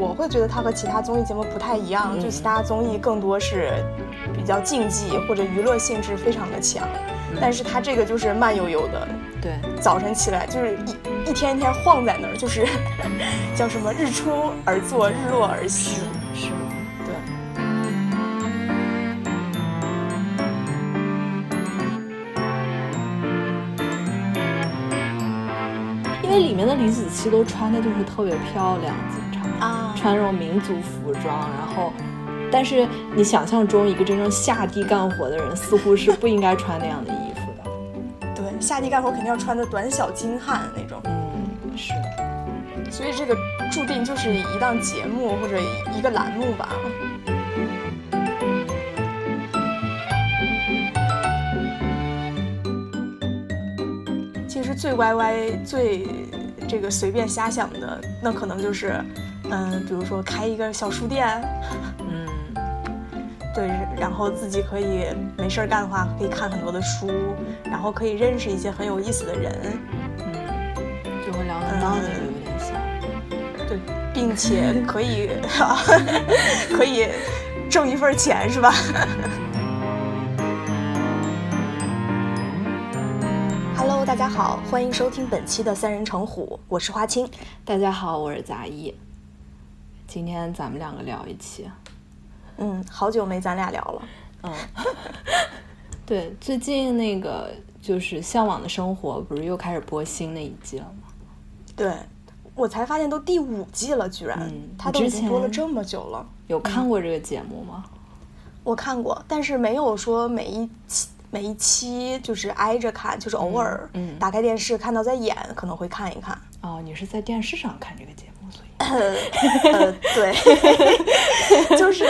我会觉得它和其他综艺节目不太一样，就其他综艺更多是比较竞技或者娱乐性质非常的强，但是它这个就是慢悠悠的，对，早晨起来就是一一天一天晃在那儿，就是 叫什么日出而作，日落而息，是吗？对。因为里面的李子柒都穿的就是特别漂亮，经常。啊穿那种民族服装，然后，但是你想象中一个真正下地干活的人，似乎是不应该穿那样的衣服的。对，下地干活肯定要穿的短小精悍那种，嗯，是。所以这个注定就是一档节目或者一个栏目吧。其实最歪歪、最这个随便瞎想的，那可能就是，嗯，比如说开一个小书店，嗯，对，然后自己可以没事儿干的话，可以看很多的书，然后可以认识一些很有意思的人，嗯，就和梁文道那个有点像。对，并且可以 可以挣一份钱，是吧？Hello，大家好，欢迎收听本期的三人成虎，我是花青。大家好，我是杂艺。今天咱们两个聊一期。嗯，好久没咱俩聊了。嗯，对，最近那个就是《向往的生活》不是又开始播新的一季了吗？对，我才发现都第五季了，居然，嗯它都已经播了这么久了。有看过这个节目吗？我看过，但是没有说每一期每一期就是挨着看，就是偶尔打开电视看到在演，可能会看一看。哦，你是在电视上看这个节目，呃，对，就是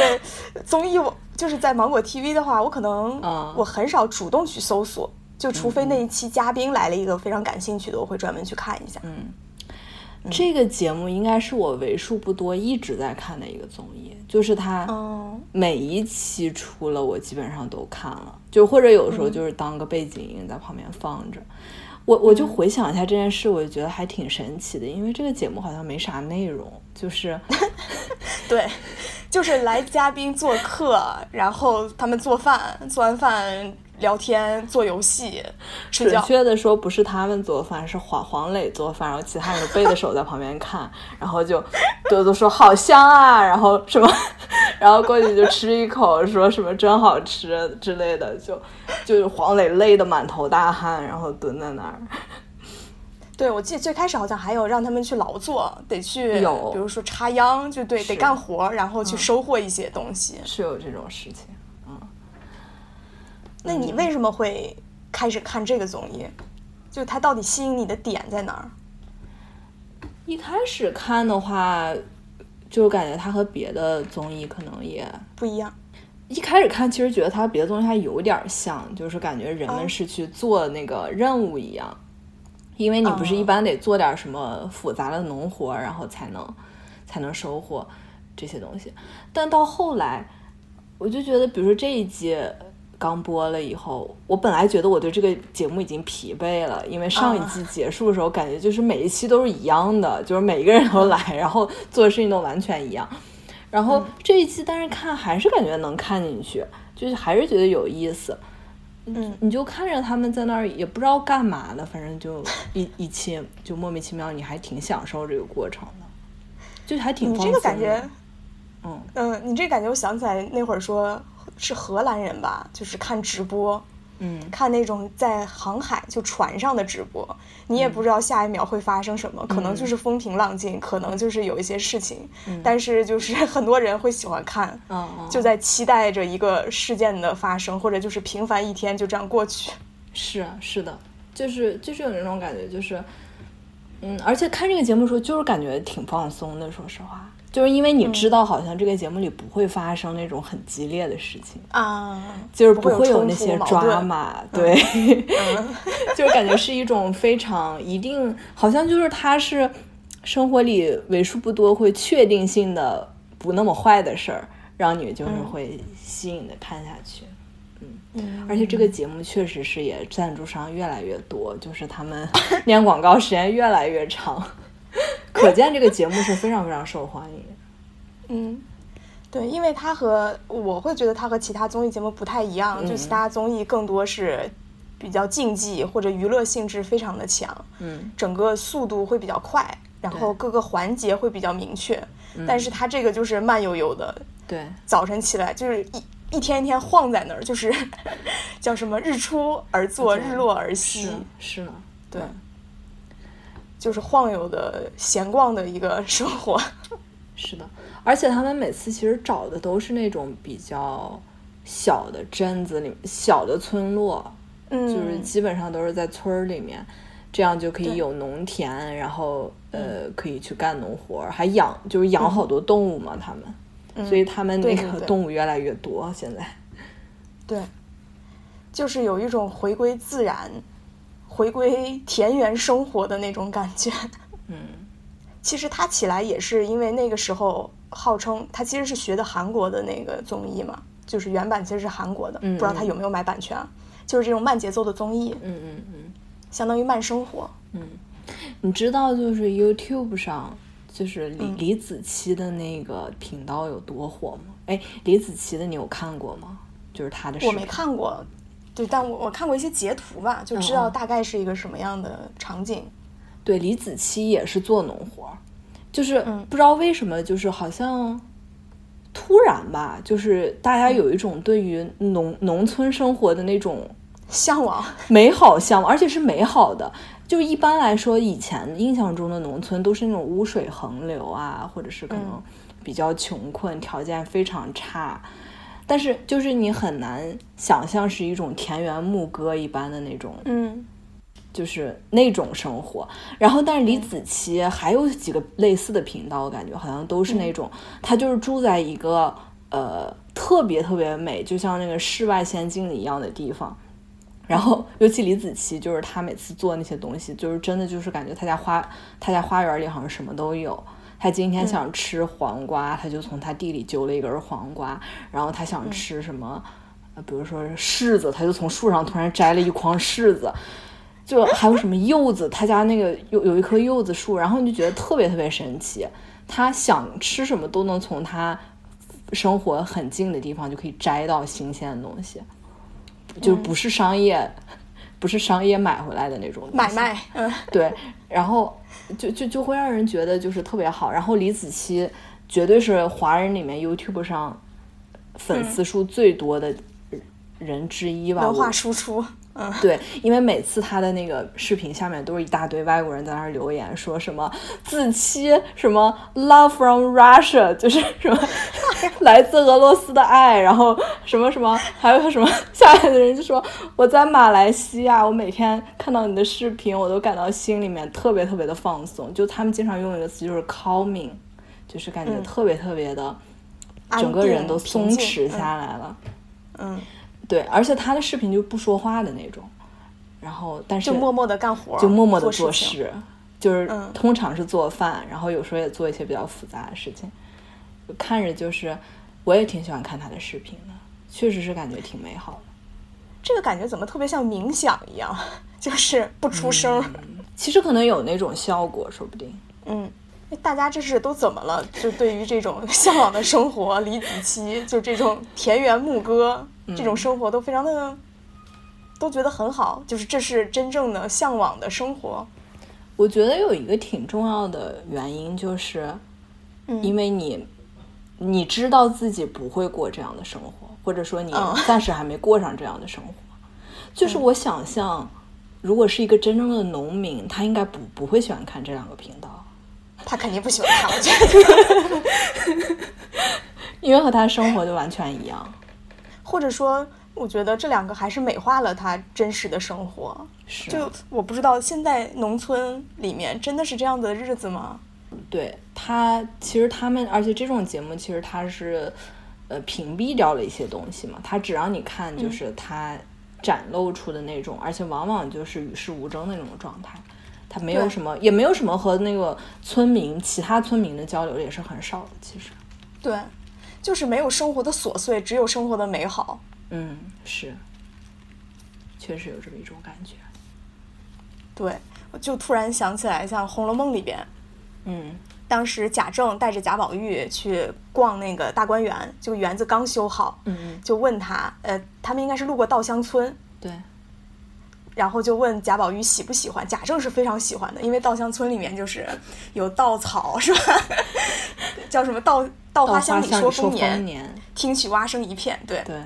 综艺，我就是在芒果 TV 的话，我可能嗯我很少主动去搜索，就除非那一期嘉宾来了一个非常感兴趣的，我会专门去看一下。嗯这个节目应该是我为数不多一直在看的一个综艺，就是它嗯每一期出了，我基本上都看了，就或者有时候就是当个背景音在旁边放着。我我就回想一下这件事，我就觉得还挺神奇的，因为这个节目好像没啥内容，就是 对，就是来嘉宾做客，然后他们做饭，做完饭聊天、做游戏、睡准。确的说，不是他们做饭，是黄黄磊做饭，然后其他人背着手在旁边看，然后就就都说好香啊，然后什么，然后过去就吃一口，说什么真好吃之类的，就就是黄磊累得满头大汗，然后蹲在那儿。对，我记得最开始好像还有让他们去劳作，得去，有比如说插秧，就对，得干活，然后去收获一些东西。是有这种事情，那你为什么会开始看这个综艺？就它到底吸引你的点在哪儿？一开始看的话，就感觉它和别的综艺可能也不一样。一开始看，其实觉得它别的东西还有点像，就是感觉人哦们是去做那个任务一样，因为你不是哦一般得做点什么复杂的农活，然后才能才能收获这些东西。但到后来，我就觉得，比如说这一季刚播了以后，我本来觉得我对这个节目已经疲惫了，因为上一季结束的时候，感觉就是每一期都是一样的，就是每一个人都来，然后做的事情都完全一样。然后这一期，但是看还是感觉能看进去，就是还是觉得有意思。嗯，你就看着他们在那儿也不知道干嘛的，反正就 一一期就莫名其妙，你还挺享受这个过程的，就还挺你。这个感觉，嗯，嗯、你这感觉我想起来那会儿说是荷兰人吧，就是看直播，嗯。看那种在航海就船上的直播，你也不知道下一秒会发生什么，可能就是风平浪静，可能就是有一些事情，但是就是 很多人会喜欢看，嗯嗯，就在期待着一个事件的发生，或者就是平凡一天就这样过去。是是的，就是就是有那种感觉，就是嗯，而且看这个节目的时候，就是感觉挺放松的，说实话。就是因为你知道，好像这个节目里不会发生那种很激烈的事情，啊，就是不会有那些抓马，对，就是感觉是一种非常一定，好像就是它是生活里为数不多会确定性的不那么坏的事儿，让你就是会吸引的看下去。嗯，而且这个节目确实是也赞助商越来越多，就是他们 念广告时间越来越长，可见这个节目是非常非常受欢迎。嗯，对，因为它和我会觉得它和其他综艺节目不太一样，就其他综艺更多是比较竞技或者娱乐性质非常的强，嗯，整个速度会比较快，然后各个环节会比较明确，但是它这个就是慢悠悠的，对，早晨起来就是一。一天一天晃在那儿，就是 叫什么“日出而作，日落而息”，是呢，对，就是晃悠的闲逛的一个生活。是的，而且他们每次其实找的都是那种比较小的镇子里、小的村落，嗯，就是基本上都是在村儿里面，这样就可以有农田，然后呃可以去干农活，还养就是养好多动物嘛，他们。所以他们那个动物越来越多，现在，对，就是有一种回归自然、回归田园生活的那种感觉。嗯，其实他起来也是因为那个时候号称他其实是学的韩国的那个综艺嘛，就是原版其实是韩国的，不知道他有没有买版权啊？就是这种慢节奏的综艺，嗯嗯嗯，相当于慢生活。嗯，你知道就是 YouTube 上。就是李李子柒的那个频道有多火吗？哎，李子柒的你有看过吗？就是他的我没看过，对，但我我看过一些截图吧，就知道大概是一个什么样的场景。对，李子柒也是做农活，就是不知道为什么，就是好像突然吧，就是大家有一种对于农农村生活的那种向往，美好向往，而且是美好的。就一般来说，以前印象中的农村都是那种污水横流啊，或者是可能比较穷困，条件非常差。但是就是你很难想象是一种田园牧歌一般的那种，嗯，就是那种生活。然后，但是李子柒还有几个类似的频道，我感觉好像都是那种，他就是住在一个呃特别特别美，就像那个世外仙境一样的地方。然后，尤其李子柒，就是他每次做那些东西，就是真的就是感觉他家花他家花园里好像什么都有。他今天想吃黄瓜，他就从他地里揪了一根黄瓜。然后他想吃什么，比如说柿子，他就从树上突然摘了一筐柿子。就还有什么柚子，他家那个有有一棵柚子树，然后你就觉得特别特别神奇。他想吃什么都能从他生活很近的地方就可以摘到新鲜的东西。就不是商业，不是商业买回来的那种买卖，嗯，对，然后就就就会让人觉得就是特别好。然后李子柒绝对是华人里面 YouTube 上粉丝数最多的人之一吧，文化输出。嗯，对，因为每次他的那个视频下面都是一大堆外国人在那儿留言，说什么自欺什么 love from Russia，就是什么 来自俄罗斯的爱，然后什么什么，还有什么下来的人就说我在马来西亚，我每天看到你的视频，我都感到心里面特别特别的放松。就他们经常用一个词就是 calming，就是感觉特别特别的，整个人都松弛下来了。嗯。对，而且他的视频就不说话的那种，然后但是就默默的干活，就默默的做事，就是通常是做饭，然后有时候也做一些比较复杂的事情，看着就是我也挺喜欢看他的视频的，确实是感觉挺美好的。这个感觉怎么特别像冥想一样，就是不出声。其实可能有那种效果，说不定。嗯，大家这是都怎么了？就对于这种 向往的生活，李子柒就这种田园牧歌。这种生活都非常的，都觉得很好，就是这是真正的向往的生活。我觉得有一个挺重要的原因，就是，因为你，你知道自己不会过这样的生活，或者说你 暂时还没过上这样的生活。就是我想象，如果是一个真正的农民，他应该不不会喜欢看这两个频道。他肯定不喜欢看，我觉得，因为和他生活就完全一样。或者说，我觉得这两个还是美化了他真实的生活。是，就我不知道现在农村里面真的是这样的日子吗？对他，其实他们，而且这种节目其实他是，呃，屏蔽掉了一些东西嘛，他只让你看就是他展露出的那种，而且往往就是与世无争的那种状态，他没有什么，也没有什么和那个村民、其他村民的交流也是很少的，其实。对。就是没有生活的琐碎，只有生活的美好。嗯，是，确实有这么一种感觉。对，我就突然想起来，像《红楼梦》里边，嗯，当时贾政带着贾宝玉去逛那个大观园，就园子刚修好，嗯就问他，呃，他们应该是路过稻香村，对，然后就问贾宝玉喜不喜欢。贾政是非常喜欢的，因为稻香村里面就是有稻草，是吧？叫什么稻稻花香里说丰年，年，听取蛙声一片。对，对，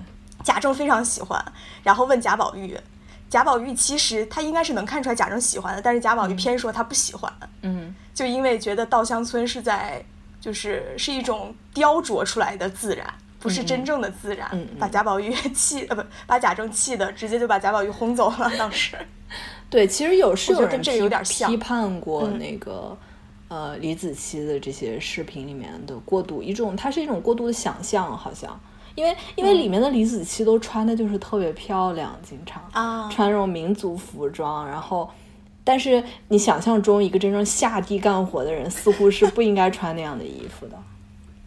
贾政非常喜欢，然后问贾宝玉。贾宝玉其实他应该是能看出来贾政喜欢的，但是贾宝玉偏说他不喜欢。嗯，就因为觉得稻香村是在，就是是一种雕琢出来的自然，不是真正的自然，把贾宝玉 气呃不把贾政气的，直接就把贾宝玉轰走了。当时，对，其实有是有人跟这个有点像批判过那个、嗯、呃李子柒的这些视频里面的过度一种，它是一种过度的想象，好像。因为因为里面的李子柒都穿的就是特别漂亮，经常啊穿那种民族服装，然后，但是你想象中一个真正下地干活的人，似乎是不应该穿那样的衣服的。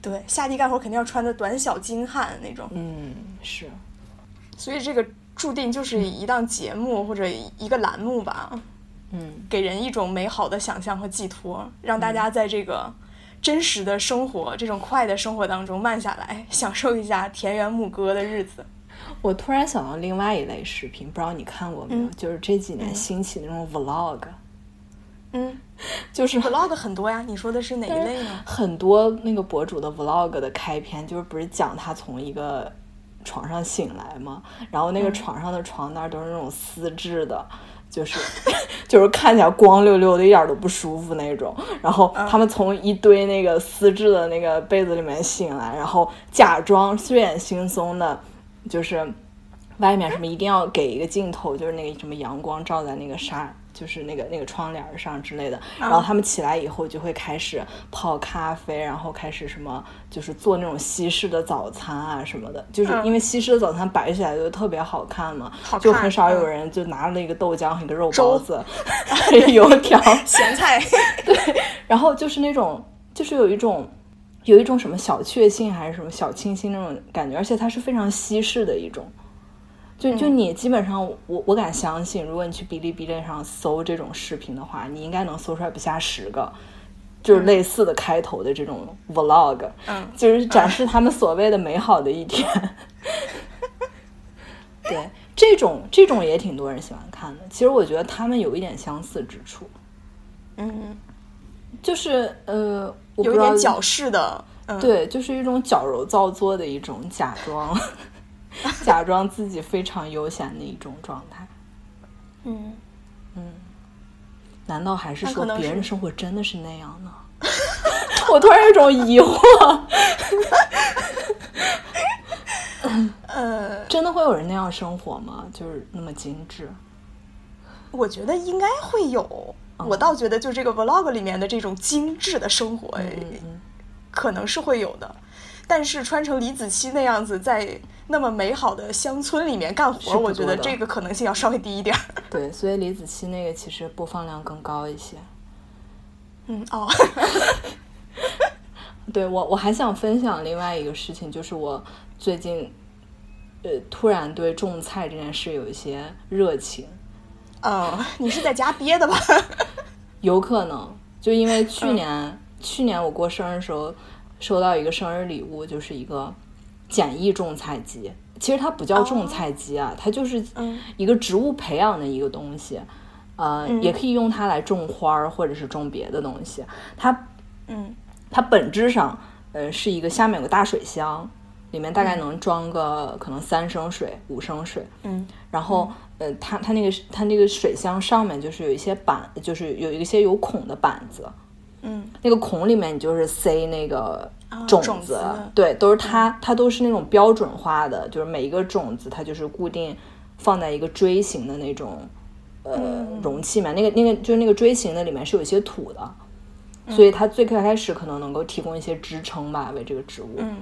对，下地干活肯定要穿的短小精悍那种。嗯，是。所以这个注定就是一档节目或者一个栏目吧。嗯，给人一种美好的想象和寄托，让大家在这个。真实的生活，这种快的生活当中慢下来，享受一下田园牧歌的日子。我突然想到另外一类视频，不知道你看过没有？嗯、就是这几年兴起那种 vlog。嗯，就是 vlog 很多呀。你说的是哪一类呢？很多那个博主的 vlog 的开篇，就是不是讲他从一个床上醒来吗？然后那个床上的床单都是那种丝质的。就是 就是看起来光溜溜的，一点都不舒服那种。然后他们从一堆那个丝质的那个被子里面醒来，然后假装睡眼惺忪的，就是外面什么一定要给一个镜头，就是那个什么阳光照在那个纱，就是那个那个窗帘上之类的。然后他们起来以后就会开始泡咖啡，然后开始什么就是做那种西式的早餐啊什么的。就是因为西式的早餐摆起来就特别好看嘛，好就很少有人就拿了一个豆浆和一个肉包子、油条、咸菜。对，然后就是那种，就是有一种。有一种什么小确幸还是什么小清新那种感觉，而且它是非常西式的一种。就就你基本上，我我敢相信，如果你去哔哩哔哩上搜这种视频的话，你应该能搜出来不下十个，就是类似的开头的这种 vlog，嗯，就是展示他们所谓的美好的一天。对，这种这种也挺多人喜欢看的。其实我觉得他们有一点相似之处，嗯，就是呃，有一点矫饰的，嗯、对，就是一种矫揉造作的一种假装。假装自己非常悠闲的一种状态，嗯嗯，难道还是说别人生活真的是那样呢？我突然有种疑惑，呃，真的会有人那样生活吗？就是那么精致？我觉得应该会有，嗯、我倒觉得就这个 vlog 里面的这种精致的生活，可能是会有的。但是穿成李子柒那样子，在那么美好的乡村里面干活，我觉得这个可能性要稍微低一点。对，所以李子柒那个其实播放量更高一些。嗯哦，对我我还想分享另外一个事情，就是我最近呃突然对种菜这件事有一些热情。嗯，你是在家憋的吧？有可能，就因为去年、嗯、去年我过生日的时候。收到一个生日礼物，就是一个简易种菜机。其实它不叫种菜机啊，哦、它就是一个植物培养的一个东西。呃，嗯、也可以用它来种花儿，或者是种别的东西。它，嗯，它本质上，呃，是一个下面有个大水箱，里面大概嗯能装个可能三升水、五升水。嗯，然后，呃，它它那个它那个水箱上面就是有一些板，就是有一些有孔的板子。嗯，那个孔里面你就是塞那个种子，哦、种子对，都是它，它都是那种标准化的，就是每一个种子它就是固定放在一个锥形的那种呃、嗯、容器里面，那个那个就是那个锥形的里面是有一些土的，嗯、所以它最开始可能能够提供一些支撑吧，为这个植物，嗯，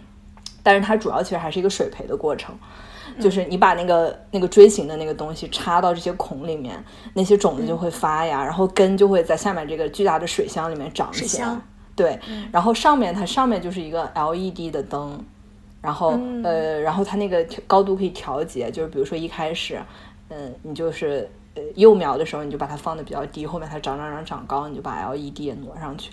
但是它主要其实还是一个水培的过程。就是你把那个那个锥形的那个东西插到这些孔里面，那些种子就会发芽，然后根就会在下面这个巨大的水箱里面长起来。对，然后上面它上面就是一个 LED 的灯，然后、嗯、呃，然后它那个高度可以调节，就是比如说一开始，嗯、呃，你就是呃幼苗的时候，你就把它放的比较低，后面它长长长长高，你就把 LED 也挪上去。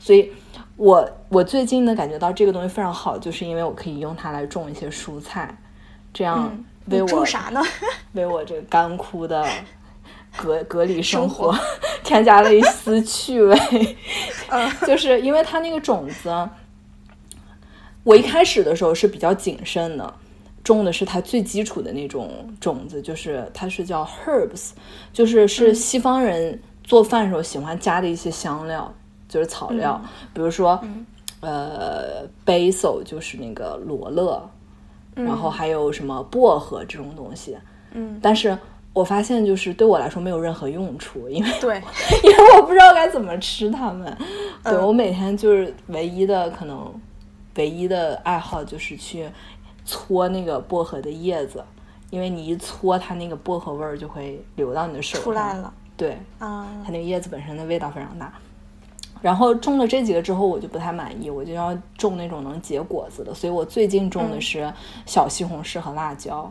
所以我我最近呢感觉到这个东西非常好，就是因为我可以用它来种一些蔬菜，这样为我种啥呢？为我这个干枯的隔隔离生活添加了一丝趣味。嗯，就是因为它那个种子，我一开始的时候是比较谨慎的，种的是它最基础的那种种子，就是它是叫 herbs，就是是西方人做饭时候喜欢加的一些香料，就是草料，比如说、呃 basil 就是那个罗勒，然后还有什么薄荷这种东西，嗯，但是我发现就是对我来说没有任何用处，因为对，因为我不知道该怎么吃它们。对嗯我每天就是唯一的可能，唯一的爱好就是去搓那个薄荷的叶子，因为你一搓它那个薄荷味儿就会流到你的手上。出来了对，啊，它那个叶子本身的味道非常大。然后种了这几个之后，我就不太满意，我就要种那种能结果子的，所以我最近种的嗯是小西红柿和辣椒。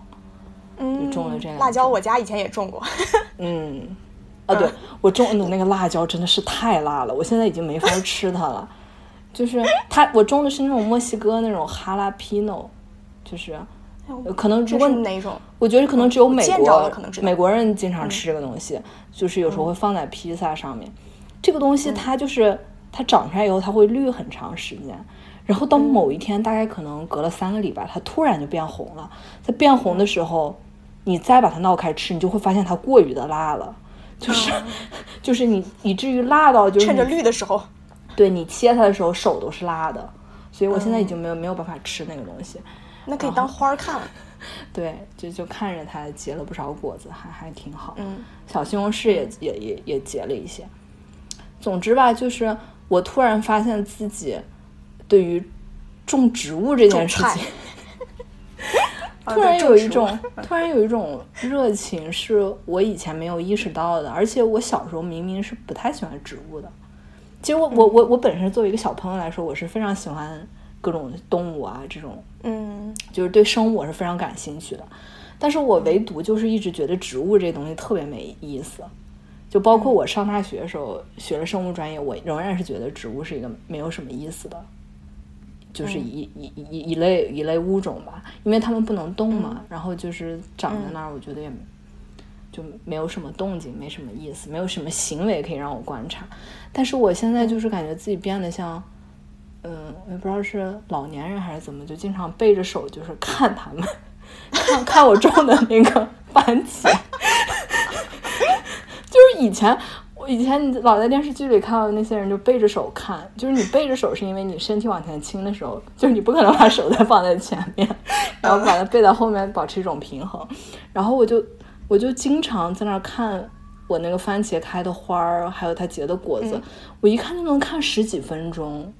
嗯，种了这两辣椒，我家以前也种过。嗯，啊，对我种的那个辣椒真的是太辣了，我现在已经没法 吃它了。就是它，我种的是那种墨西哥那种哈拉皮诺，就是呃可能如这果是哪种？我觉得可能只有美国美国人经常吃这个东西，就是有时候会放在披萨上面。这个东西它就是、它长出来以后，它会绿很长时间，然后到某一天，大概可能隔了三个礼拜，它突然就变红了。在变红的时候，你再把它闹开吃，你就会发现它过于的辣了，就是、就是你以至于辣到就是趁着绿的时候，对你切它的时候手都是辣的，所以我现在已经没有没有办法吃那个东西。那可以当花儿看。对，就就看着它结了不少果子，还还挺好。嗯，小西红柿也也也也结了一些。总之吧，就是我突然发现自己对于种植物这件事情，突然有一种突然有一种热情，是我以前没有意识到的。而且我小时候明明是不太喜欢植物的。其实我我我我本身作为一个小朋友来说，我是非常喜欢各种动物啊这种嗯。就是对生物我是非常感兴趣的，但是我唯独就是一直觉得植物这东西特别没意思，就包括我上大学的时候学了生物专业，我仍然是觉得植物是一个没有什么意思的，就是一、一一一一类一类物种吧，因为它们不能动嘛，然后就是长在那儿，我觉得也就没有什么动静，没什么意思，没有什么行为可以让我观察。但是我现在就是感觉自己变得像，嗯，我也不知道是老年人还是怎么，就经常背着手就是看他们，看看我种的那个番茄。就是以前，我以前你老在电视剧里看到的那些人，就背着手看。就是你背着手，是因为你身体往前倾的时候，就是你不可能把手再放在前面，然后把它背到后面，保持一种平衡。然后我就我就经常在那儿看我那个番茄开的花儿，还有它结的果子，我一看就能看十几分钟。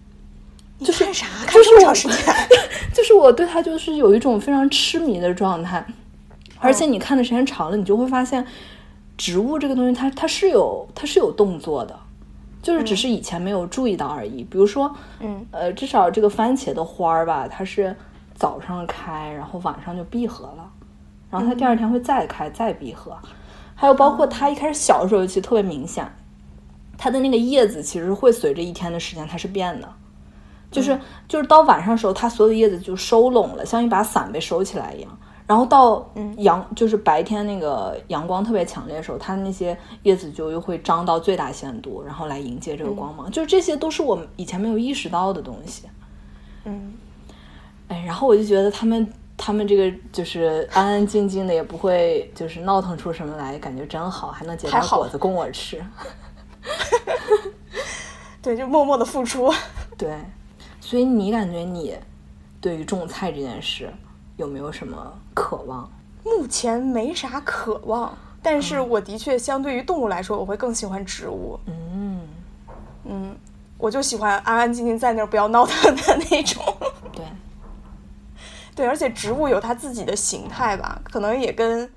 你看啥？看就是我这么长时间？就是我对它就是有一种非常痴迷的状态，而且你看的时间长了，你就会发现，植物这个东西它它是有它是有动作的，就是只是以前没有注意到而已。比如说，嗯呃，至少这个番茄的花儿吧，它是早上开，然后晚上就闭合了，然后它第二天会再开再闭合，还有包括它一开始小的时候，其实特别明显，它的那个叶子其实会随着一天的时间它是变的。就是就是到晚上的时候，它所有的叶子就收拢了，像一把伞被收起来一样。然后到阳就是白天那个阳光特别强烈的时候，它那些叶子就又会张到最大限度，然后来迎接这个光芒。就是这些都是我以前没有意识到的东西。嗯，哎，然后我就觉得他们他们这个就是安安静静的，也不会就是闹腾出什么来，感觉真好，还能结点果子供我吃。对，就默默的付出。对，所以你感觉你对于种菜这件事有没有什么渴望？目前没啥渴望，但是我的确相对于动物来说，我会更喜欢植物。嗯，嗯，我就喜欢安安静静在那儿不要闹腾的那种。对，对，而且植物有它自己的形态吧，可能也跟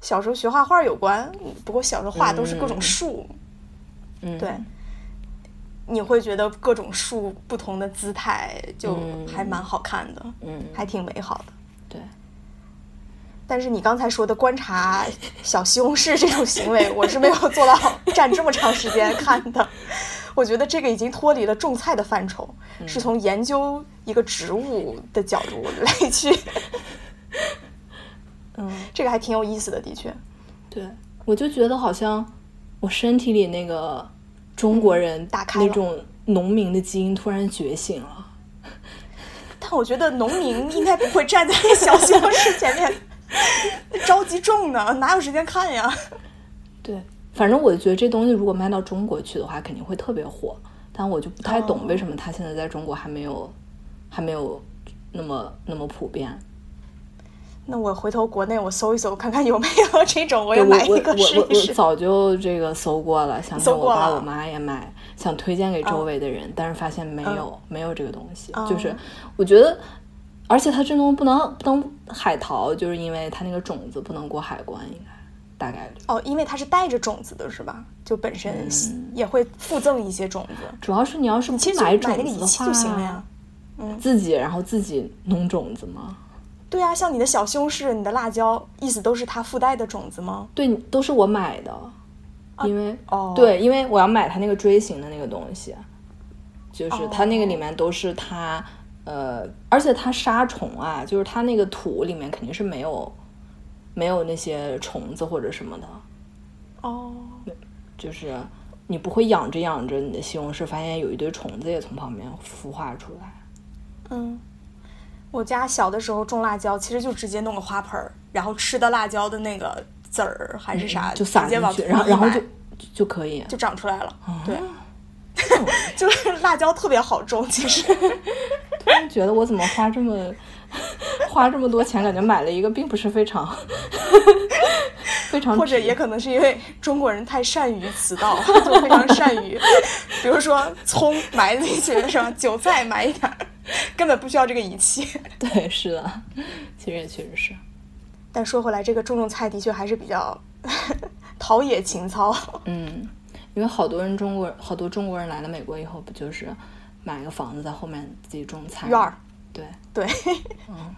小时候学画画有关。不过小时候画都是各种嗯树，嗯，对，你会觉得各种树不同的姿态就嗯还蛮好看的，嗯，还挺美好的。对，但是你刚才说的观察小西红柿这种行为，我是没有做到站这么长时间看的。我觉得这个已经脱离了种菜的范畴，是从研究一个植物的角度来去。嗯，这个还挺有意思的，的确。对，我就觉得好像我身体里那个中国人打开那种农民的基因突然觉醒了。但我觉得农民应该不会站在小西红柿前面 着急种呢，哪有时间看呀？对，反正我觉得这东西如果卖到中国去的话，肯定会特别火。但我就不太懂哦为什么它现在在中国还没有还没有那么那么普遍。那我回头国内我搜一搜，看看有没有这种，我对也买我一个试我我我一试。早就这个搜过了，想给我爸我妈也买，想推荐给周嗯围的人，但是发现没有、没有这个东西。就是哦我觉得，而且它这东西不能不能海淘，就是因为它那个种子不能过海关，应该大概率。哦，因为它是带着种子的，是吧？就本身嗯也会附赠一些种子，主要是你要是买种子的话就行了呀。嗯。自己然后自己弄种子吗？对啊，像你的小西红柿、你的辣椒，意思都是它附带的种子吗？对，都是我买的，因为、哦，，对，因为我要买它那个锥形的那个东西，就是它那个哦里面都是它，呃，而且它杀虫啊，就是它那个土里面肯定是没有没有那些虫子或者什么的，哦，就是你不会养着养着你的西红柿，发现有一堆虫子也从旁边孵化出来。嗯，我家小的时候种辣椒，其实就直接弄个花盆儿，然后吃的辣椒的那个籽儿还是啥，嗯就撒进去，然后然后就就就可以。就长出来了。哦对，就是辣椒特别好种，其实。突然觉得我怎么花这么花这么多钱，感觉买了一个并不是非常非常或者也可能是因为中国人太善于此道，就非常善于，比如说葱埋进去是吧？韭菜埋一点儿，根本不需要这个仪器。对，是的，其实也确实是。但说回来，这个种种菜的确还是比较陶冶情操。嗯，因为好多人中国好多中国人来了美国以后，不就是买个房子在后面自己种菜院儿？对。对，嗯。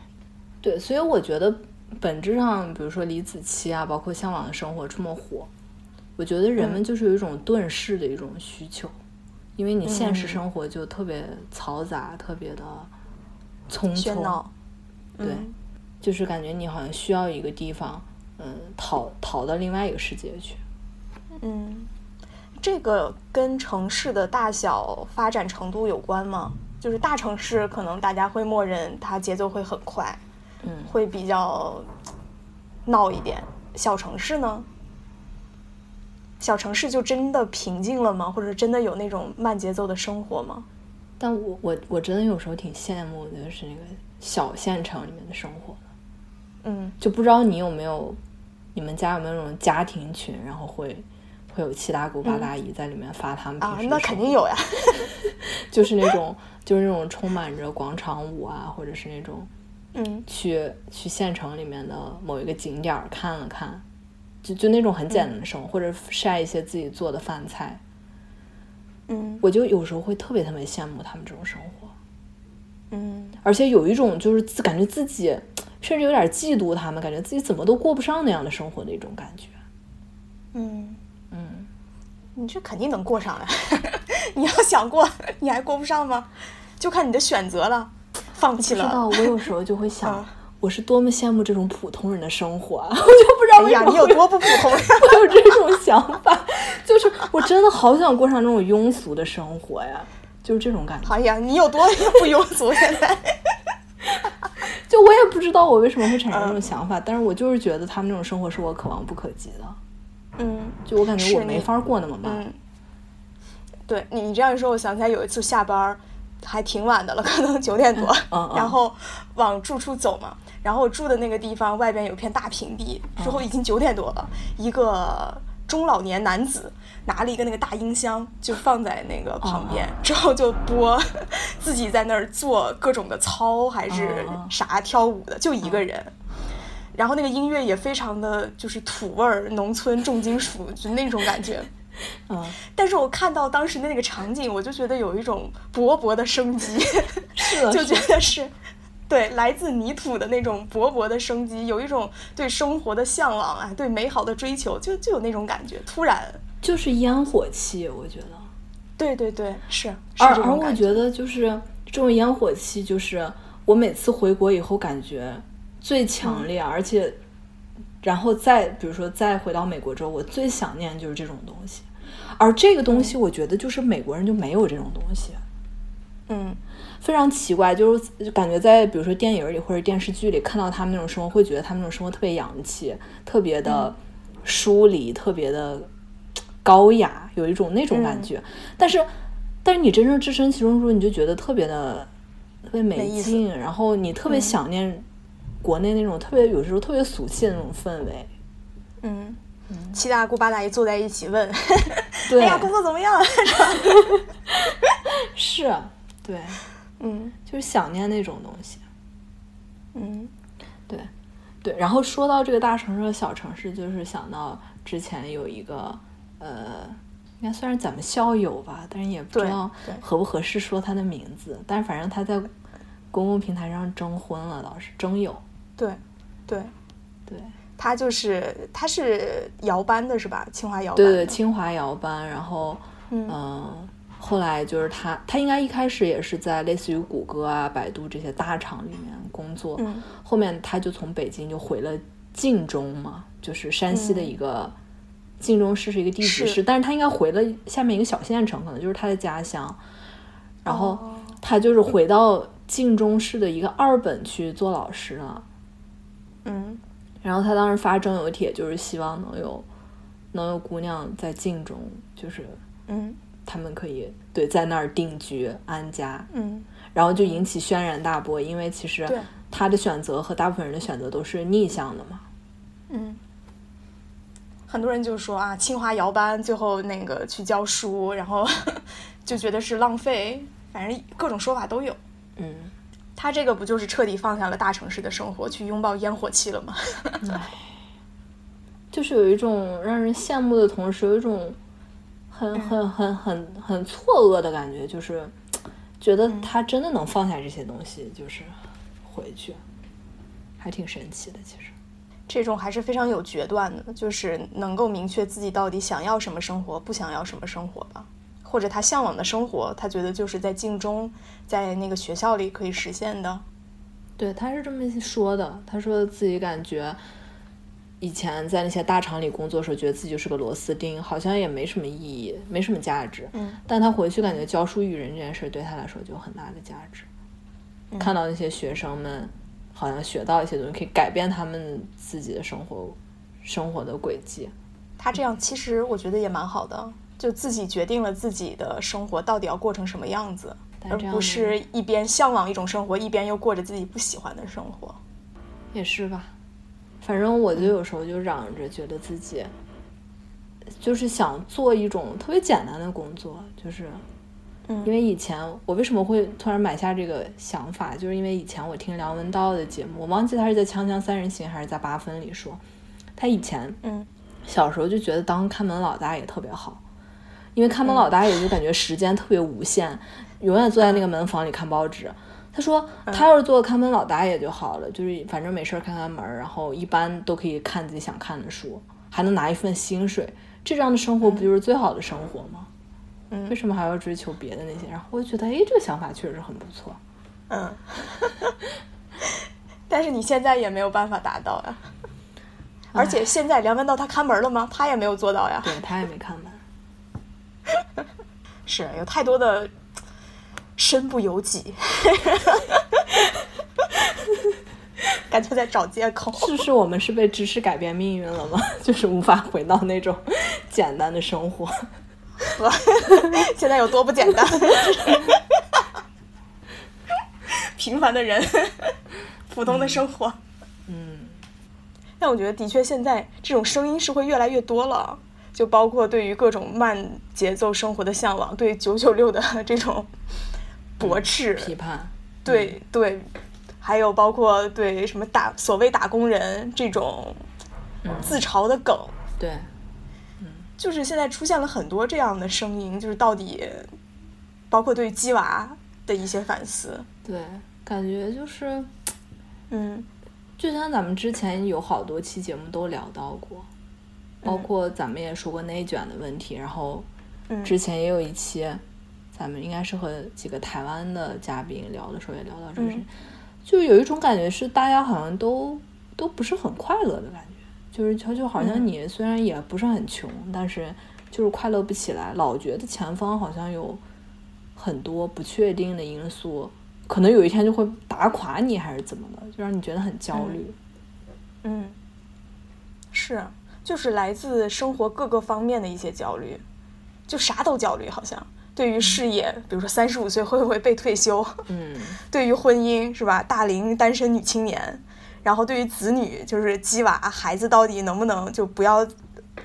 对，所以我觉得本质上，比如说李子柒啊，包括《向往的生活》这么火，我觉得人们就是有一种遁世的一种需求，因为你现实嗯。生活就特别嘈杂，特别的匆匆。对，嗯就是感觉你好像需要一个地方，嗯，逃逃到另外一个世界去。嗯，这个跟城市的大小发展程度有关吗？就是大城市可能大家会默认它节奏会很快，嗯，会比较闹一点。小城市呢？小城市就真的平静了吗？或者真的有那种慢节奏的生活吗？但我我我真的有时候挺羡慕的，就是那个小县城里面的生活的。嗯，就不知道你有没有，你们家有没有那种家庭群，然后会会有七大姑八大姨在里面发他们平啊时，的那肯定有呀。就是那种就是那种充满着广场舞啊，或者是那种嗯。去去县城里面的某一个景点儿看了看，就就那种很简单的生活，或者晒一些自己做的饭菜，嗯。我就有时候会特别特别羡慕他们这种生活，嗯。而且有一种就是自感觉自己甚至有点嫉妒他们，感觉自己怎么都过不上那样的生活的一种感觉。嗯，嗯，你这肯定能过上呀。你要想过，你还过不上吗？就看你的选择了。放弃了知道，了。我有时候就会想嗯，我是多么羡慕这种普通人的生活啊！我就不知道为什么你有多不普通呀！会有这种想法，就是我真的好想过上那种庸俗的生活呀，就是这种感觉。哎呀，你有多不庸俗？现在，就我也不知道我为什么会产生这种嗯想法，但是我就是觉得他们那种生活是我可望不可及的。嗯就我感觉我没法过那么慢。嗯，对你你这样一说，我想起来有一次下班儿还挺晚的了，可能九点多，嗯嗯 然后往住处走嘛，然后我住的那个地方外边有片大平地，之嗯。后已经九点多了，一个中老年男子拿了一个那个大音箱，就放在那个旁边，嗯之后就播自己在那儿做各种的操还是啥跳舞的，就一个人。然后那个音乐也非常的就是土味儿，农村重金属，就那种感觉。嗯，但是我看到当时的那个场景，我就觉得有一种勃勃的生机，是，就觉得是对，来自泥土的那种勃勃的生机，有一种对生活的向往啊，对美好的追求，就就有那种感觉。突然，就是烟火气，我觉得。对对对，是。而而我觉得就是这种烟火气，就是我每次回国以后感觉最强烈，而且，然后再比如说再回到美国之后，我最想念就是这种东西。而这个东西，我觉得就是美国人就没有这种东西。嗯。非常奇怪，就是感觉在比如说电影里或者电视剧里看到他们那种生活，会觉得他们那种生活特别洋气，特别的疏离，特别的高雅，有一种那种感觉。但是，但是你真正置身其中的时候，你就觉得特别的特别没劲，然后你特别想念国内那种特别有时候特别俗气的那种氛围。嗯，七大姑八大姨坐在一起问：“ 哎呀，工作怎么样？” 是，对。嗯，就是想念那种东西。嗯，对，对。然后说到这个大城市和小城市，就是想到之前有一个，呃，应该算是咱们校友吧，但是也不知道合不合适说他的名字。但是反正他在公共平台上征婚了，倒是征友。对，对，对。他就是他是摇班的是吧？清华摇班。对对，清华摇班。然后，嗯。后来就是他，他应该一开始也是在类似于谷歌啊、百度这些大厂里面工作。嗯。后面他就从北京就回了晋中嘛，就是山西的一个晋中市是一个地级市，但是他应该回了下面一个小县城，可能就是他的家乡。然后他就是回到晋中市的一个二本去做老师了。嗯。然后他当时发征友帖，就是希望能有能有姑娘在晋中，就是嗯。他们可以对在那儿定居安家，嗯，然后就引起轩然大波，因为其实他的选择和大部分人的选择都是逆向的嘛，嗯，很多人就说啊，清华摇班，最后那个去教书，然后 就觉得是浪费，反正各种说法都有，嗯，他这个不就是彻底放下了大城市的生活，去拥抱烟火气了吗？唉，就是有一种让人羡慕的同时，有一种。很很很很很错愕的感觉，就是觉得他真的能放下这些东西，就是回去，还挺神奇的。其实这种还是非常有决断的，就是能够明确自己到底想要什么生活，不想要什么生活吧，或者他向往的生活，他觉得就是在镜中，在那个学校里可以实现的。对，他是这么说的，他说自己感觉。以前在那些大厂里工作的时候，觉得自己就是个螺丝钉，好像也没什么意义，没什么价值。嗯。但他回去感觉教书育人这件事对他来说就有很大的价值。看到那些学生们好像学到一些东西，可以改变他们自己的生活生活的轨迹。他这样其实我觉得也蛮好的，就自己决定了自己的生活到底要过成什么样子，而不是一边向往一种生活，一边又过着自己不喜欢的生活。也是吧。反正我就有时候就嚷着，觉得自己就是想做一种特别简单的工作，就是，因为以前我为什么会突然买下这个想法，就是因为以前我听梁文道的节目，我忘记他是在《锵锵三人行》还是在八分里说，他以前嗯小时候就觉得当看门老大也特别好，因为看门老大爷就感觉时间特别无限，永远坐在那个门房里看报纸。他说：“他要是做看门老大爷就好了，就是反正没事儿看看门，然后一般都可以看自己想看的书，还能拿一份薪水，这样的生活不就是最好的生活吗？嗯，为什么还要追求别的那些？然后我就觉得，哎，这个想法确实很不错。嗯，但是你现在也没有办法达到呀。而且现在梁文道他看门了吗？他也没有做到呀。对他也没看门。是有太多的。”身不由己，感觉在找借口。是不是，我们是被知识改变命运了吗？就是无法回到那种简单的生活。现在有多不简单？平凡的人，普通的生活。嗯。但我觉得，的确，现在这种声音是会越来越多了。就包括对于各种慢节奏生活的向往，对九九六的 这种。驳斥、批判，对对，还有包括对什么打所谓打工人这种自嘲的梗，对，嗯，就是现在出现了很多这样的声音，就是到底包括对鸡娃的一些反思，对，感觉就是，嗯。就像咱们之前有好多期节目都聊到过，包括咱们也说过内卷的问题，然后嗯。之前也有一期，咱们应该是和几个台湾的嘉宾聊的时候也聊到这个事就有一种感觉是大家好像都都不是很快乐的感觉，就是就就好像嗯。你虽然也不是很穷，但是就是快乐不起来，老觉得前方好像有很多不确定的因素，可能有一天就会打垮你，还是怎么的，就让你觉得很焦虑。嗯，是，就是来自生活各个方面的一些焦虑，就啥都焦虑，好像。对于事业，比如说三十五岁会不会被退休，嗯。对于婚姻是吧，大龄单身女青年，然后对于子女，就是鸡娃孩子到底能不能就不要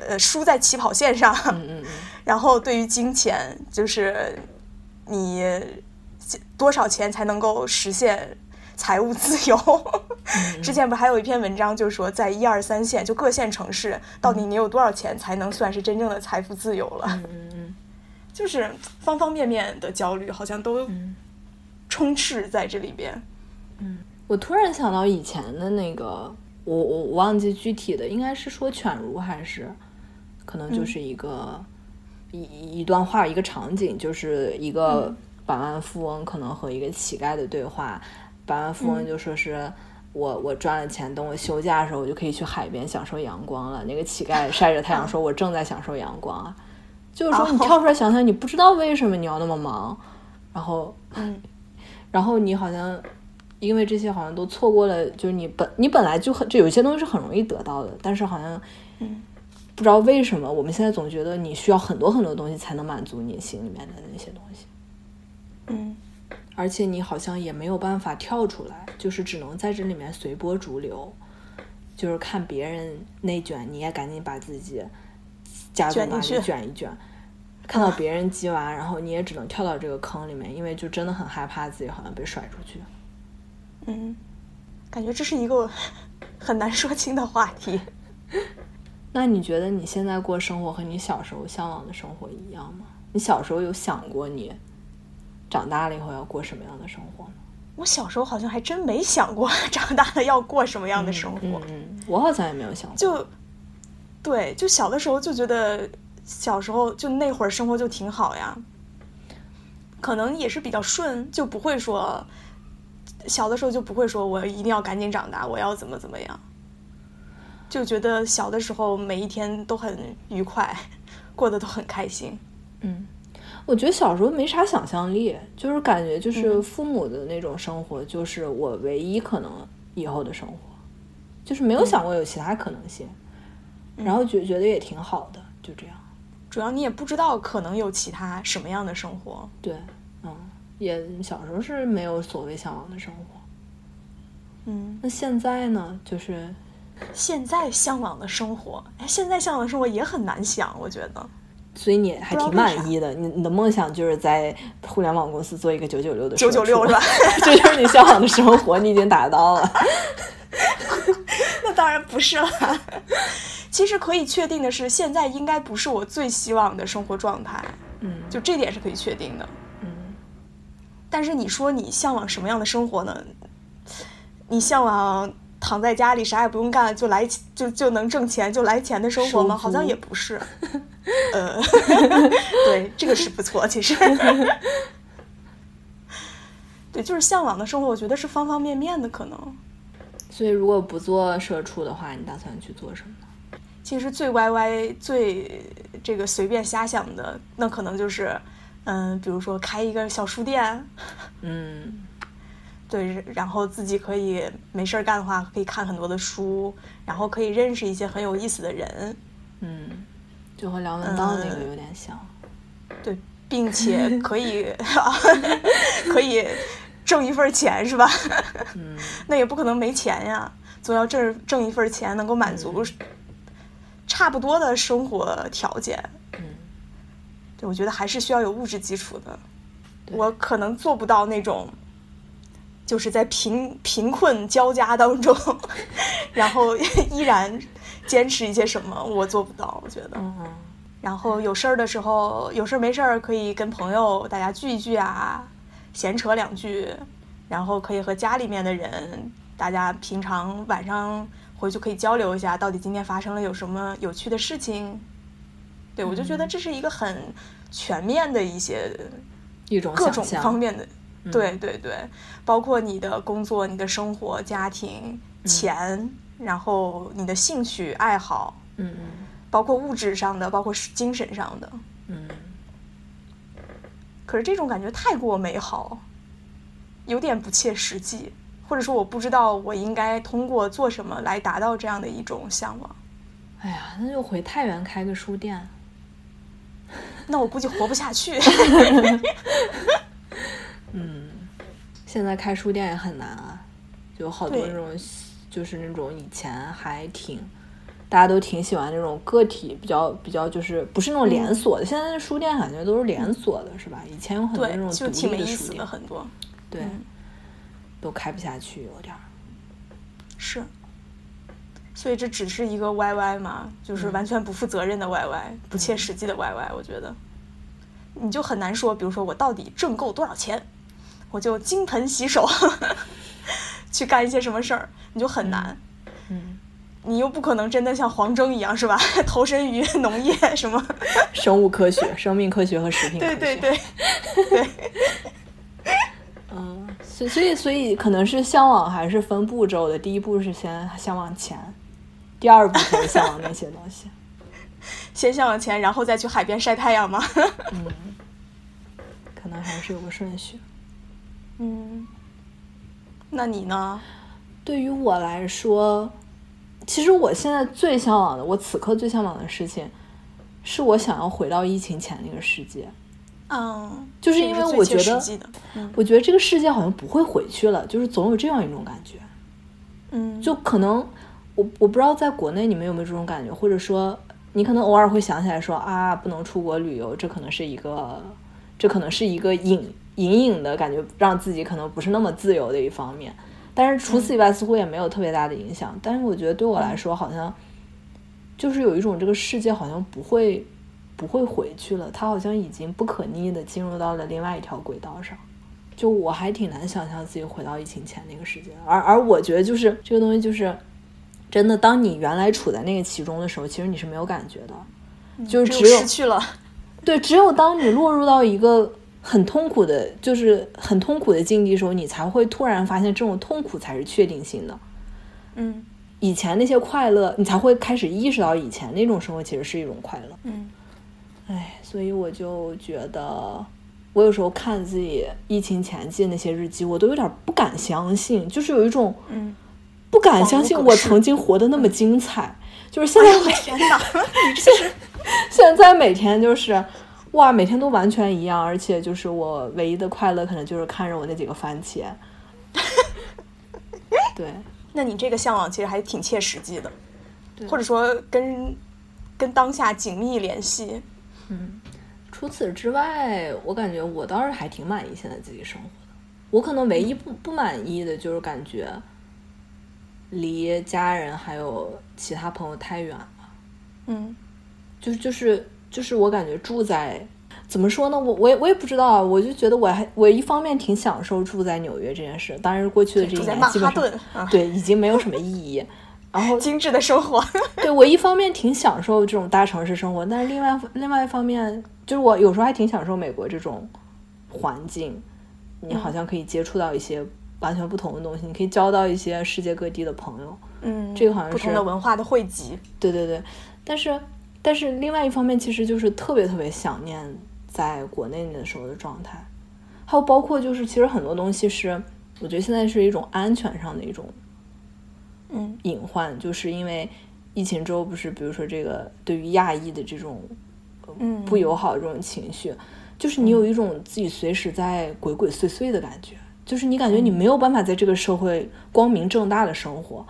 呃输在起跑线上，嗯嗯嗯。然后对于金钱，就是你多少钱才能够实现财务自由？嗯 之前不还有一篇文章，就是说在一二三线就各线城市，到底你有多少钱才能算是真正的财富自由了？嗯嗯就是方方面面的焦虑，好像都嗯。充斥在这里边。嗯我突然想到以前的那个，我我我忘记具体的，应该是说犬儒还是，可能就是一个、一一段话一个场景，就是一个百万富翁可能和一个乞丐的对话，百万富翁就说是。我我赚了钱，等我休假的时候，我就可以去海边享受阳光了。那个乞丐 晒着太阳说：“我正在享受阳光啊。”就是说，你跳出来想想，你不知道为什么你要那么忙，然后嗯 然后你好像因为这些好像都错过了，就是你本你本来就很就有些东西是很容易得到的，但是好像嗯不知道为什么我们现在总觉得你需要很多很多东西才能满足你心里面的那些东西，嗯而且你好像也没有办法跳出来，就是只能在这里面随波逐流，就是看别人内卷，你也赶紧把自己加足马力卷进去卷一卷。看到别人鸡娃，然后你也只能跳到这个坑里面，因为就真的很害怕自己好像被甩出去。嗯，感觉这是一个 很难说清的话题。那你觉得你现在过生活和你小时候向往的生活一样吗？你小时候有想过你长大了以后要过什么样的生活呢？我小时候好像还真没想过 长大了要过什么样的生活。嗯嗯，我好像也没有想过。就对，就小的时候就觉得小时候就那会儿生活就挺好呀，可能也是比较顺，就不会说小的时候就不会说我一定要赶紧长大，我要怎么怎么样，就觉得小的时候每一天都很愉快，过得都很开心。嗯，我觉得小时候没啥想象力，就是感觉就是嗯父母的那种生活，就是我唯一可能以后的生活，就是没有想过有其他可能性，然后觉觉得也挺好的，就这样。主要你也不知道可能有其他什么样的生活。对，嗯，也小时候是没有所谓向往的生活。嗯，那现在呢？就是现在向往的生活，哎，现在向往的生活也很难想，我觉得。所以你还挺满意的，你你的梦想就是在互联网公司做一个九九六的九九六是吧？这 就是你向往的生活，你已经达到了。那当然不是了。其实可以确定的是，现在应该不是我最希望的生活状态，嗯就这点是可以确定的。嗯但是你说你向往什么样的生活呢？你向往躺在家里啥也不用干就来就就能挣钱就来钱的生活吗？好像也不是。呃，对，这个是不错，其实。对，就是向往的生活，我觉得是方方面面的可能。所以如果不做社畜的话，你打算去做什么呢？其实最歪歪、最这个随便瞎想的，那可能就是，嗯，比如说开一个小书店，嗯对，然后自己可以没事儿干的话，可以看很多的书，然后可以认识一些很有意思的人，嗯，就和梁文道那个嗯有点像。对，并且 可以 可以挣一份钱，是吧？嗯 那也不可能没钱呀，总要挣挣一份钱，能够满足差不多的生活条件。嗯对，我觉得还是需要有物质基础的。我可能做不到那种，就是在贫贫困交加当中，然后依然坚持一些什么，我做不到。我觉得，然后有事儿的时候，有事儿没事儿可以跟朋友大家聚一聚啊，闲扯两句，然后可以和家里面的人，大家平常晚上回去可以交流一下，到底今天发生了有什么有趣的事情。对我就觉得这是一个很全面的一些一种各种方面的，对对对，包括你的工作、你的生活、家庭、钱，然后你的兴趣爱好，嗯嗯包括物质上的，包括是精神上的。嗯，可是这种感觉太过美好，有点不切实际，或者说我不知道我应该通过做什么来达到这样的一种向往。哎呀，那就回太原开个书店。那我估计活不下去。嗯，现在开书店也很难啊，有好多对那种，就是那种以前还挺，大家都挺喜欢那种个体，比较比较就是不是那种嗯连锁的。现在的书店感觉都是连锁的，是吧？以前有很多那种，独就挺没立的书店意思的，，很多。对，嗯都开不下去，有点儿。是，所以这只是一个 YY 嘛，就是完全不负责任的 YY，、不切实际的 YY。我觉得，你就很难说，比如说我到底挣够多少钱，我就金盆洗手 去干一些什么事儿，你就很难。嗯，你又不可能真的像黄峥一样，是吧？投身于农业什么？生物科学、生命科学和食品科学。对对对 对，嗯，所以所以所以可能是向往还是分步骤的，第一步是先向往钱，第二步才是向往那些东西。先向往前，然后再去海边晒太阳吗？嗯，可能还是有个顺序。嗯，那你呢？对于我来说，其实我现在最向往的，我此刻最向往的事情，是我想要回到疫情前那个世界。嗯，就是因为我觉得我觉得这个世界好像不会回去了，就是总有这样一种感觉。嗯，就可能我我不知道在国内你们有没有这种感觉，或者说你可能偶尔会想起来说啊，不能出国旅游，这可能是一个，这可能是一个隐隐隐的感觉，让自己可能不是那么自由的一方面。但是除此以外，似乎也没有特别大的影响。但是我觉得对我来说，好像就是有一种这个世界好像不会不会回去了，它好像已经不可逆的进入到了另外一条轨道上。就我还挺难想象自己回到疫情前那个世界，而而我觉得就是这个东西就是真的，当你原来处在那个其中的时候，其实你是没有感觉的，就是只只有失去了，对，只有当你落入到一个很痛苦的，就是很痛苦的境地的时候，你才会突然发现这种痛苦才是确定性的。嗯以前那些快乐，你才会开始意识到以前那种生活其实是一种快乐。嗯哎，所以我就觉得，我有时候看自己疫情前记的那些日记，我都有点不敢相信，就是有一种嗯，不敢相信我曾经活得那么精彩。就是现在每天 现在每天就是，哇，每天都完全一样，而且就是我唯一的快乐，可能就是看着我那几个番茄。对，那你这个向往其实还挺切实际的，或者说跟跟当下紧密联系。嗯，除此之外，我感觉我倒是还挺满意现在自己生活的。我可能唯一不不满意的就是感觉离家人还有其他朋友太远了。嗯就是就是就是我感觉住在怎么说呢？我我也我也不知道啊，我就觉得我还我一方面挺享受住在纽约这件事，当然过去的这一年基本上对已经没有什么意义。然后精致的生活。对我一方面挺享受这种大城市生活，但是另外另外一方面，就是我有时候还挺享受美国这种环境，你好像可以接触到一些完全不同的东西，你可以交到一些世界各地的朋友。嗯，这个好像是不同是的文化的汇集。对对对，但是但是另外一方面，其实就是特别特别想念在国内那时候的状态，还有包括就是其实很多东西是，我觉得现在是一种安全上的一种嗯。隐患，就是因为疫情之后，不是比如说这个对于亚裔的这种嗯，不友好这种情绪，就是你有一种自己随时在鬼鬼祟祟的感觉，就是你感觉你没有办法在这个社会光明正大的生活。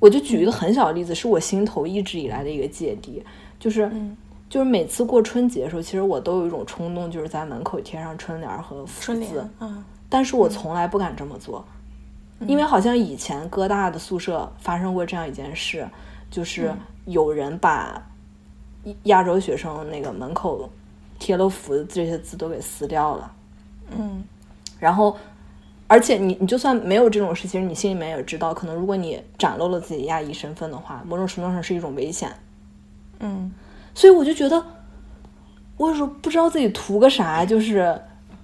我就举一个很小的例子，是我心头一直以来的一个芥蒂，就是、嗯。就是每次过春节的时候，其实我都有一种冲动，就是在门口贴上春联儿和福字，，嗯。但是我从来不敢这么做，因为好像以前哥大的宿舍发生过这样一件事，就是嗯。有人把亚洲学生那个门口贴了福的这些字都给撕掉了，嗯。然后。而且你你就算没有这种事，其实你心里面也知道，可能如果你展露了自己亚裔身份的话，某种程度上是一种危险。嗯。所以我就觉得，我有时候不知道自己图个啥，就是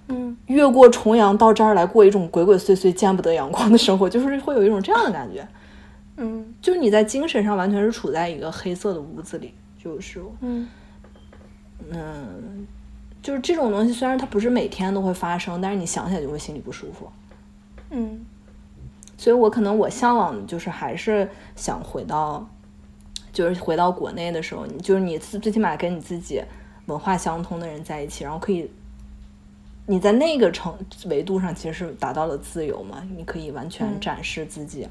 嗯。越过重阳到这儿来过一种鬼鬼祟祟、见不得阳光的生活，就是会有一种这样的感觉，嗯。就是你在精神上完全是处在一个黑色的屋子里，就是嗯。嗯，就是这种东西，虽然它不是每天都会发生，但是你想起来就会心里不舒服。嗯。所以我可能我向往的就是还是想回到，就是回到国内的时候，你就是你自最起码跟你自己文化相通的人在一起，然后可以，你在那个程维度上其实是达到了自由嘛，你可以完全嗯展示自己，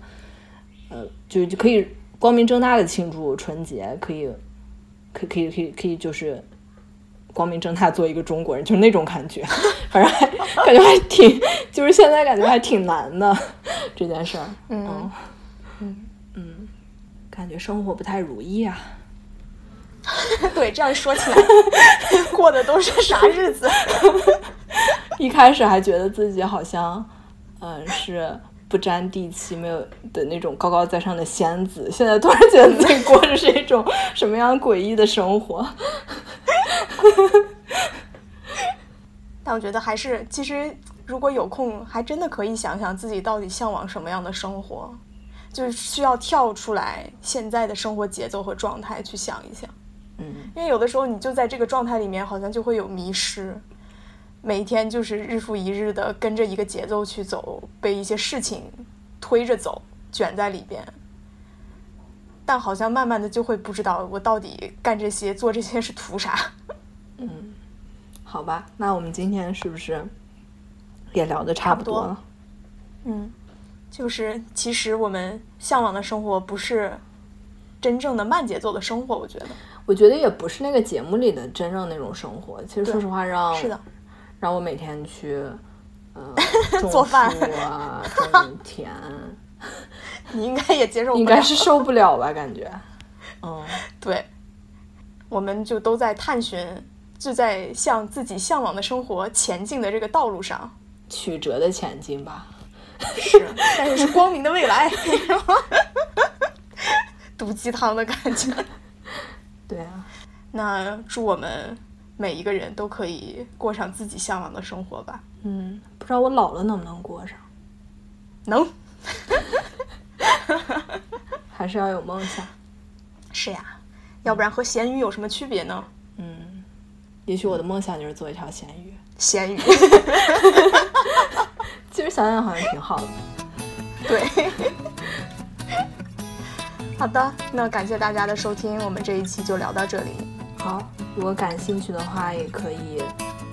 呃，就就可以光明正大的庆祝春节，可以，可以可以可以可以就是。光明正大做一个中国人，就是那种感觉，反正还感觉还挺，就是现在感觉还挺难的 这件事儿。嗯，感觉生活不太如意啊。对，这样说起来，过的都是啥日子？一开始还觉得自己好像，嗯，是不沾地气、没有的那种高高在上的仙子，现在突然觉得自己过着是一种什么样诡异的生活。但我觉得还是，其实如果有空，还真的可以想想自己到底向往什么样的生活，就是需要跳出来现在的生活节奏和状态去想一想。嗯因为有的时候你就在这个状态里面，好像就会有迷失，每天就是日复一日的跟着一个节奏去走，被一些事情推着走，卷在里边。但好像慢慢的就会不知道我到底干这些、做这些是图啥。嗯，好吧，那我们今天是不是也聊的差不多了？嗯，就是其实我们向往的生活不是真正的慢节奏的生活，我觉得我觉得也不是那个节目里的真正那种生活。其实说实话让，是的，让我每天去，呃，做饭树啊，种 田，你应该也接受不了。应该是受不了吧？感觉，嗯，对，我们就都在探寻，就在向自己向往的生活前进的这个道路上。曲折的前进吧。是，但是是光明的未来。毒鸡汤的感觉。对啊，那祝我们每一个人都可以过上自己向往的生活吧。嗯，不知道我老了能不能过上，能，还是要有梦想。是呀，要不然和咸鱼有什么区别呢？嗯，也许我的梦想就是做一条咸鱼。咸鱼，其实想想好像挺好的。对。好的，那感谢大家的收听，我们这一期就聊到这里。好，如果感兴趣的话，也可以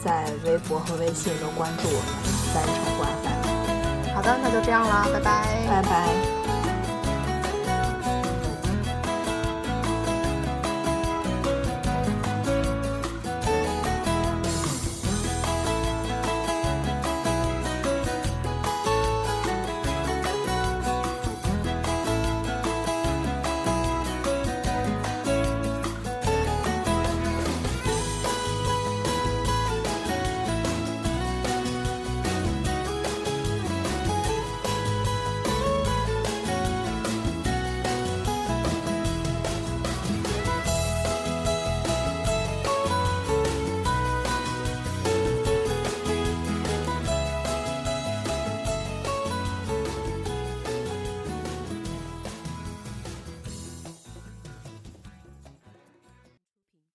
在微博和微信都关注我们三重 FM。好的，那就这样啦，拜拜。拜拜。